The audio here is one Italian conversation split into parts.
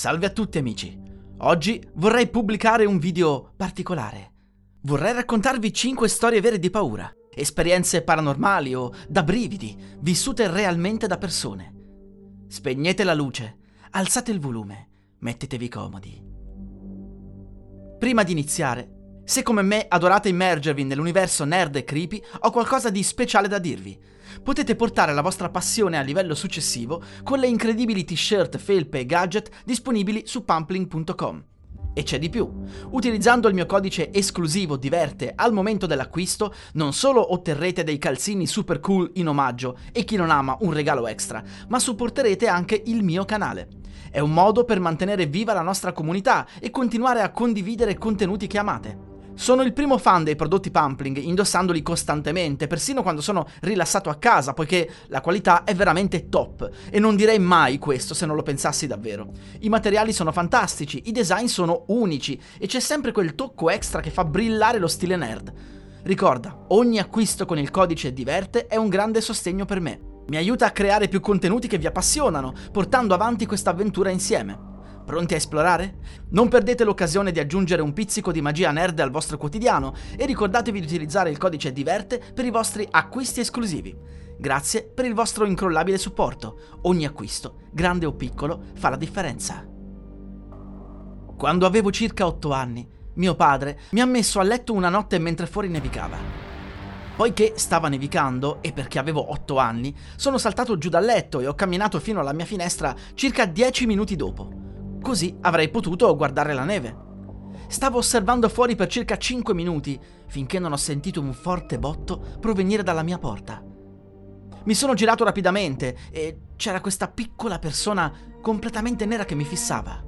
Salve a tutti amici. Oggi vorrei pubblicare un video particolare. Vorrei raccontarvi 5 storie vere di paura, esperienze paranormali o da brividi, vissute realmente da persone. Spegnete la luce, alzate il volume, mettetevi comodi. Prima di iniziare, se come me adorate immergervi nell'universo nerd e creepy, ho qualcosa di speciale da dirvi. Potete portare la vostra passione a livello successivo con le incredibili t-shirt, felpe e gadget disponibili su pumpling.com. E c'è di più. Utilizzando il mio codice esclusivo Diverte al momento dell'acquisto, non solo otterrete dei calzini super cool in omaggio e chi non ama un regalo extra, ma supporterete anche il mio canale. È un modo per mantenere viva la nostra comunità e continuare a condividere contenuti che amate. Sono il primo fan dei prodotti Pumpling, indossandoli costantemente, persino quando sono rilassato a casa, poiché la qualità è veramente top. E non direi mai questo se non lo pensassi davvero. I materiali sono fantastici, i design sono unici e c'è sempre quel tocco extra che fa brillare lo stile nerd. Ricorda, ogni acquisto con il codice Diverte è un grande sostegno per me. Mi aiuta a creare più contenuti che vi appassionano, portando avanti questa avventura insieme. Pronti a esplorare? Non perdete l'occasione di aggiungere un pizzico di magia nerd al vostro quotidiano e ricordatevi di utilizzare il codice Diverte per i vostri acquisti esclusivi. Grazie per il vostro incrollabile supporto. Ogni acquisto, grande o piccolo, fa la differenza. Quando avevo circa 8 anni, mio padre mi ha messo a letto una notte mentre fuori nevicava. Poiché stava nevicando e perché avevo 8 anni, sono saltato giù dal letto e ho camminato fino alla mia finestra circa 10 minuti dopo. Così avrei potuto guardare la neve. Stavo osservando fuori per circa 5 minuti finché non ho sentito un forte botto provenire dalla mia porta. Mi sono girato rapidamente e c'era questa piccola persona completamente nera che mi fissava.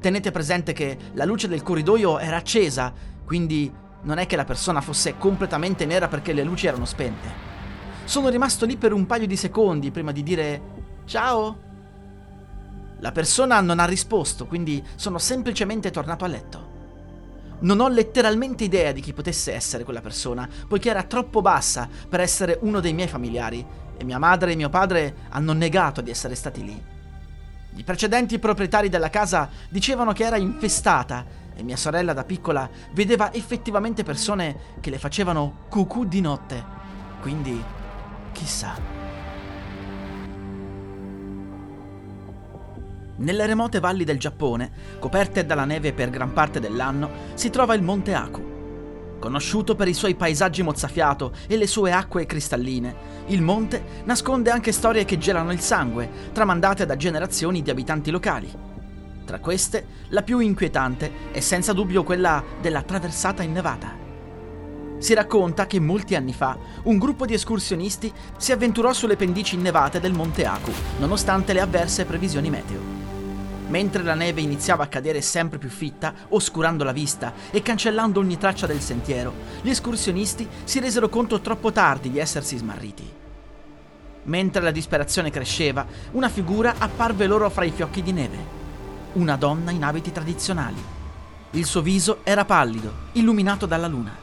Tenete presente che la luce del corridoio era accesa, quindi non è che la persona fosse completamente nera perché le luci erano spente. Sono rimasto lì per un paio di secondi prima di dire ciao la persona non ha risposto, quindi sono semplicemente tornato a letto. Non ho letteralmente idea di chi potesse essere quella persona, poiché era troppo bassa per essere uno dei miei familiari e mia madre e mio padre hanno negato di essere stati lì. I precedenti proprietari della casa dicevano che era infestata e mia sorella da piccola vedeva effettivamente persone che le facevano cucù di notte. Quindi, chissà. Nelle remote valli del Giappone, coperte dalla neve per gran parte dell'anno, si trova il Monte Aku. Conosciuto per i suoi paesaggi mozzafiato e le sue acque cristalline, il monte nasconde anche storie che gelano il sangue, tramandate da generazioni di abitanti locali. Tra queste, la più inquietante è senza dubbio quella della traversata innevata. Si racconta che molti anni fa un gruppo di escursionisti si avventurò sulle pendici innevate del Monte Aku, nonostante le avverse previsioni meteo. Mentre la neve iniziava a cadere sempre più fitta, oscurando la vista e cancellando ogni traccia del sentiero, gli escursionisti si resero conto troppo tardi di essersi smarriti. Mentre la disperazione cresceva, una figura apparve loro fra i fiocchi di neve. Una donna in abiti tradizionali. Il suo viso era pallido, illuminato dalla luna.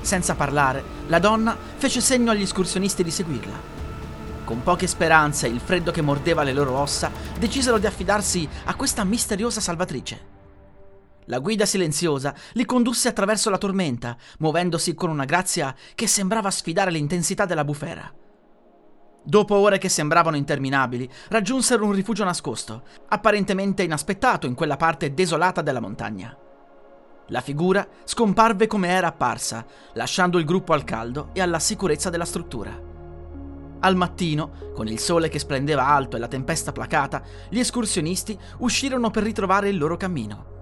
Senza parlare, la donna fece segno agli escursionisti di seguirla. Con poche speranze e il freddo che mordeva le loro ossa, decisero di affidarsi a questa misteriosa salvatrice. La guida silenziosa li condusse attraverso la tormenta, muovendosi con una grazia che sembrava sfidare l'intensità della bufera. Dopo ore che sembravano interminabili, raggiunsero un rifugio nascosto, apparentemente inaspettato in quella parte desolata della montagna. La figura scomparve come era apparsa, lasciando il gruppo al caldo e alla sicurezza della struttura. Al mattino, con il sole che splendeva alto e la tempesta placata, gli escursionisti uscirono per ritrovare il loro cammino.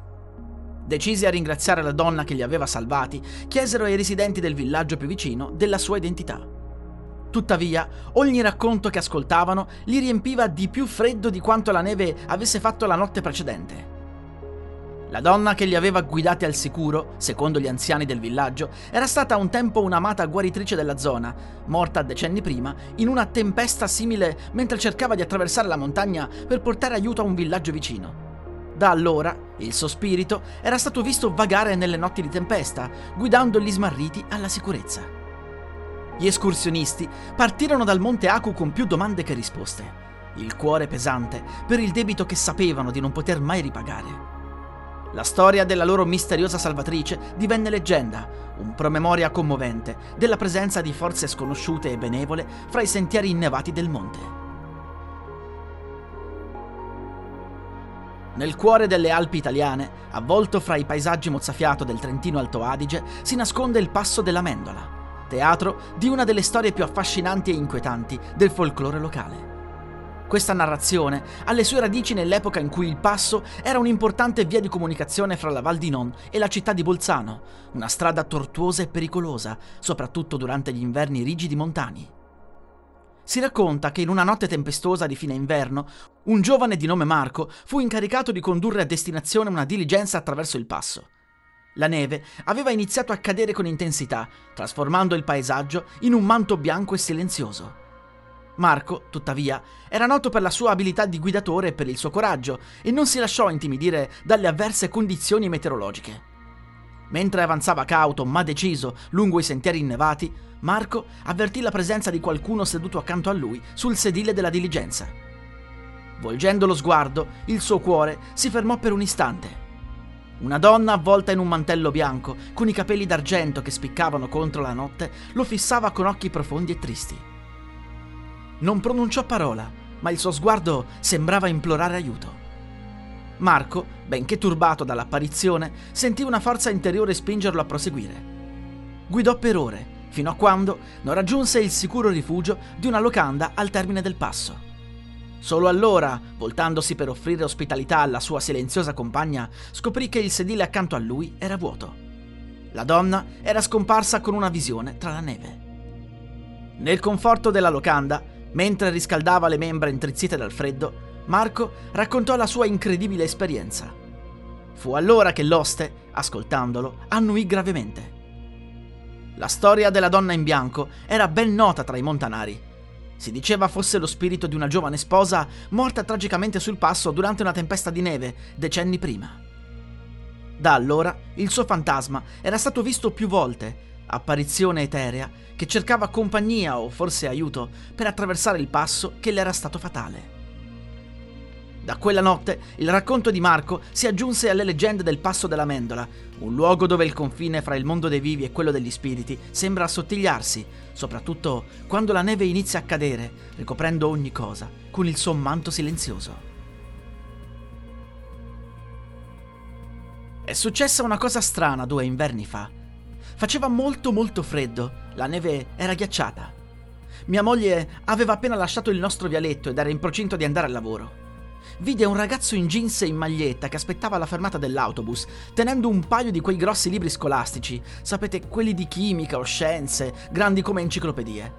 Decisi a ringraziare la donna che li aveva salvati, chiesero ai residenti del villaggio più vicino della sua identità. Tuttavia, ogni racconto che ascoltavano li riempiva di più freddo di quanto la neve avesse fatto la notte precedente. La donna che li aveva guidati al sicuro, secondo gli anziani del villaggio, era stata un tempo un'amata guaritrice della zona, morta decenni prima in una tempesta simile mentre cercava di attraversare la montagna per portare aiuto a un villaggio vicino. Da allora, il suo spirito era stato visto vagare nelle notti di tempesta, guidando gli smarriti alla sicurezza. Gli escursionisti partirono dal monte Aku con più domande che risposte, il cuore pesante per il debito che sapevano di non poter mai ripagare. La storia della loro misteriosa salvatrice divenne leggenda, un promemoria commovente della presenza di forze sconosciute e benevole fra i sentieri innevati del monte. Nel cuore delle Alpi italiane, avvolto fra i paesaggi mozzafiato del Trentino Alto Adige, si nasconde il Passo della Mendola, teatro di una delle storie più affascinanti e inquietanti del folklore locale. Questa narrazione ha le sue radici nell'epoca in cui il passo era un'importante via di comunicazione fra la Val di Non e la città di Bolzano, una strada tortuosa e pericolosa, soprattutto durante gli inverni rigidi montani. Si racconta che in una notte tempestosa di fine inverno, un giovane di nome Marco fu incaricato di condurre a destinazione una diligenza attraverso il passo. La neve aveva iniziato a cadere con intensità, trasformando il paesaggio in un manto bianco e silenzioso. Marco, tuttavia, era noto per la sua abilità di guidatore e per il suo coraggio e non si lasciò intimidire dalle avverse condizioni meteorologiche. Mentre avanzava cauto ma deciso lungo i sentieri innevati, Marco avvertì la presenza di qualcuno seduto accanto a lui sul sedile della diligenza. Volgendo lo sguardo, il suo cuore si fermò per un istante. Una donna avvolta in un mantello bianco, con i capelli d'argento che spiccavano contro la notte, lo fissava con occhi profondi e tristi. Non pronunciò parola, ma il suo sguardo sembrava implorare aiuto. Marco, benché turbato dall'apparizione, sentì una forza interiore spingerlo a proseguire. Guidò per ore, fino a quando non raggiunse il sicuro rifugio di una locanda al termine del passo. Solo allora, voltandosi per offrire ospitalità alla sua silenziosa compagna, scoprì che il sedile accanto a lui era vuoto. La donna era scomparsa con una visione tra la neve. Nel conforto della locanda, Mentre riscaldava le membra intrizzite dal freddo, Marco raccontò la sua incredibile esperienza. Fu allora che l'oste, ascoltandolo, annuì gravemente. La storia della donna in bianco era ben nota tra i montanari. Si diceva fosse lo spirito di una giovane sposa morta tragicamente sul passo durante una tempesta di neve decenni prima. Da allora il suo fantasma era stato visto più volte apparizione eterea che cercava compagnia o forse aiuto per attraversare il passo che le era stato fatale. Da quella notte il racconto di Marco si aggiunse alle leggende del Passo della Mendola, un luogo dove il confine fra il mondo dei vivi e quello degli spiriti sembra assottigliarsi, soprattutto quando la neve inizia a cadere, ricoprendo ogni cosa con il suo manto silenzioso. È successa una cosa strana due inverni fa. Faceva molto molto freddo, la neve era ghiacciata. Mia moglie aveva appena lasciato il nostro vialetto ed era in procinto di andare al lavoro. Vide un ragazzo in jeans e in maglietta che aspettava alla fermata dell'autobus, tenendo un paio di quei grossi libri scolastici, sapete, quelli di chimica o scienze, grandi come enciclopedie.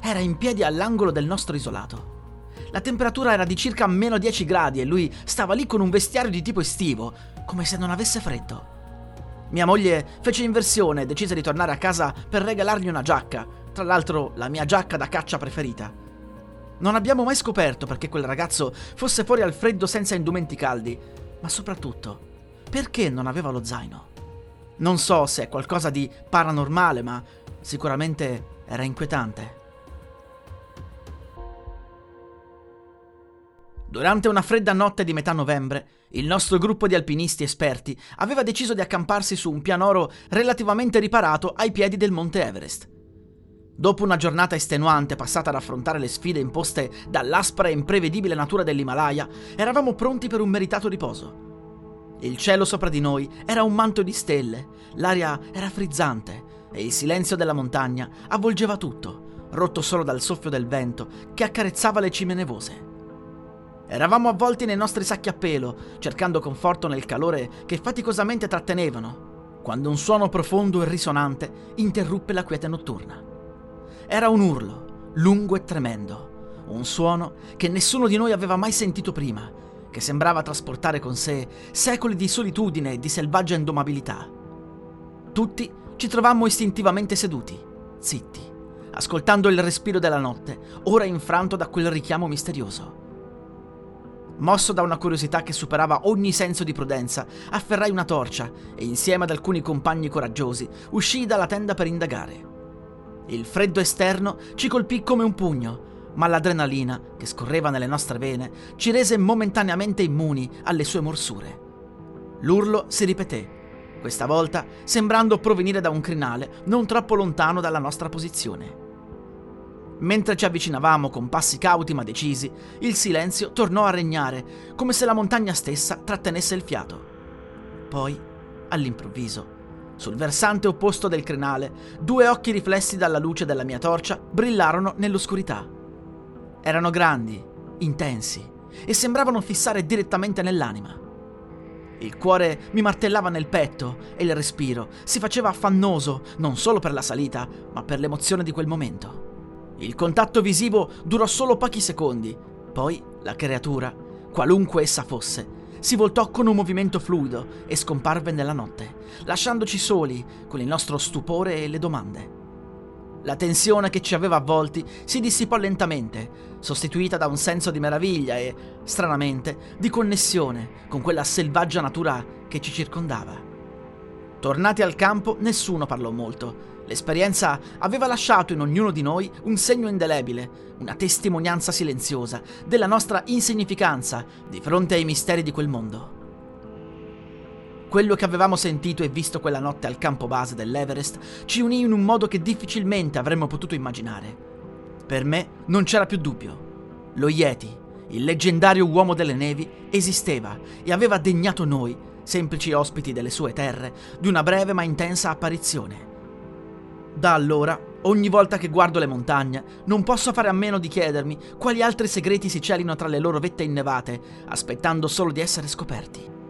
Era in piedi all'angolo del nostro isolato. La temperatura era di circa meno 10 gradi e lui stava lì con un vestiario di tipo estivo, come se non avesse freddo. Mia moglie fece inversione e decise di tornare a casa per regalargli una giacca, tra l'altro la mia giacca da caccia preferita. Non abbiamo mai scoperto perché quel ragazzo fosse fuori al freddo senza indumenti caldi, ma soprattutto perché non aveva lo zaino. Non so se è qualcosa di paranormale, ma sicuramente era inquietante. Durante una fredda notte di metà novembre, il nostro gruppo di alpinisti esperti aveva deciso di accamparsi su un pianoro relativamente riparato ai piedi del monte Everest. Dopo una giornata estenuante passata ad affrontare le sfide imposte dall'aspra e imprevedibile natura dell'Himalaya, eravamo pronti per un meritato riposo. Il cielo sopra di noi era un manto di stelle, l'aria era frizzante e il silenzio della montagna avvolgeva tutto, rotto solo dal soffio del vento che accarezzava le cime nevose. Eravamo avvolti nei nostri sacchi a pelo, cercando conforto nel calore che faticosamente trattenevano, quando un suono profondo e risonante interruppe la quiete notturna. Era un urlo, lungo e tremendo, un suono che nessuno di noi aveva mai sentito prima, che sembrava trasportare con sé secoli di solitudine e di selvaggia indomabilità. Tutti ci trovammo istintivamente seduti, zitti, ascoltando il respiro della notte, ora infranto da quel richiamo misterioso. Mosso da una curiosità che superava ogni senso di prudenza, afferrai una torcia e insieme ad alcuni compagni coraggiosi uscii dalla tenda per indagare. Il freddo esterno ci colpì come un pugno, ma l'adrenalina che scorreva nelle nostre vene ci rese momentaneamente immuni alle sue morsure. L'urlo si ripeté, questa volta sembrando provenire da un crinale non troppo lontano dalla nostra posizione. Mentre ci avvicinavamo con passi cauti ma decisi, il silenzio tornò a regnare, come se la montagna stessa trattenesse il fiato. Poi, all'improvviso, sul versante opposto del crinale, due occhi riflessi dalla luce della mia torcia brillarono nell'oscurità. Erano grandi, intensi, e sembravano fissare direttamente nell'anima. Il cuore mi martellava nel petto e il respiro si faceva affannoso non solo per la salita, ma per l'emozione di quel momento. Il contatto visivo durò solo pochi secondi, poi la creatura, qualunque essa fosse, si voltò con un movimento fluido e scomparve nella notte, lasciandoci soli con il nostro stupore e le domande. La tensione che ci aveva avvolti si dissipò lentamente, sostituita da un senso di meraviglia e, stranamente, di connessione con quella selvaggia natura che ci circondava. Tornati al campo, nessuno parlò molto. L'esperienza aveva lasciato in ognuno di noi un segno indelebile, una testimonianza silenziosa della nostra insignificanza di fronte ai misteri di quel mondo. Quello che avevamo sentito e visto quella notte al campo base dell'Everest ci unì in un modo che difficilmente avremmo potuto immaginare. Per me non c'era più dubbio. Lo Yeti, il leggendario uomo delle nevi, esisteva e aveva degnato noi semplici ospiti delle sue terre, di una breve ma intensa apparizione. Da allora, ogni volta che guardo le montagne, non posso fare a meno di chiedermi quali altri segreti si celino tra le loro vette innevate, aspettando solo di essere scoperti.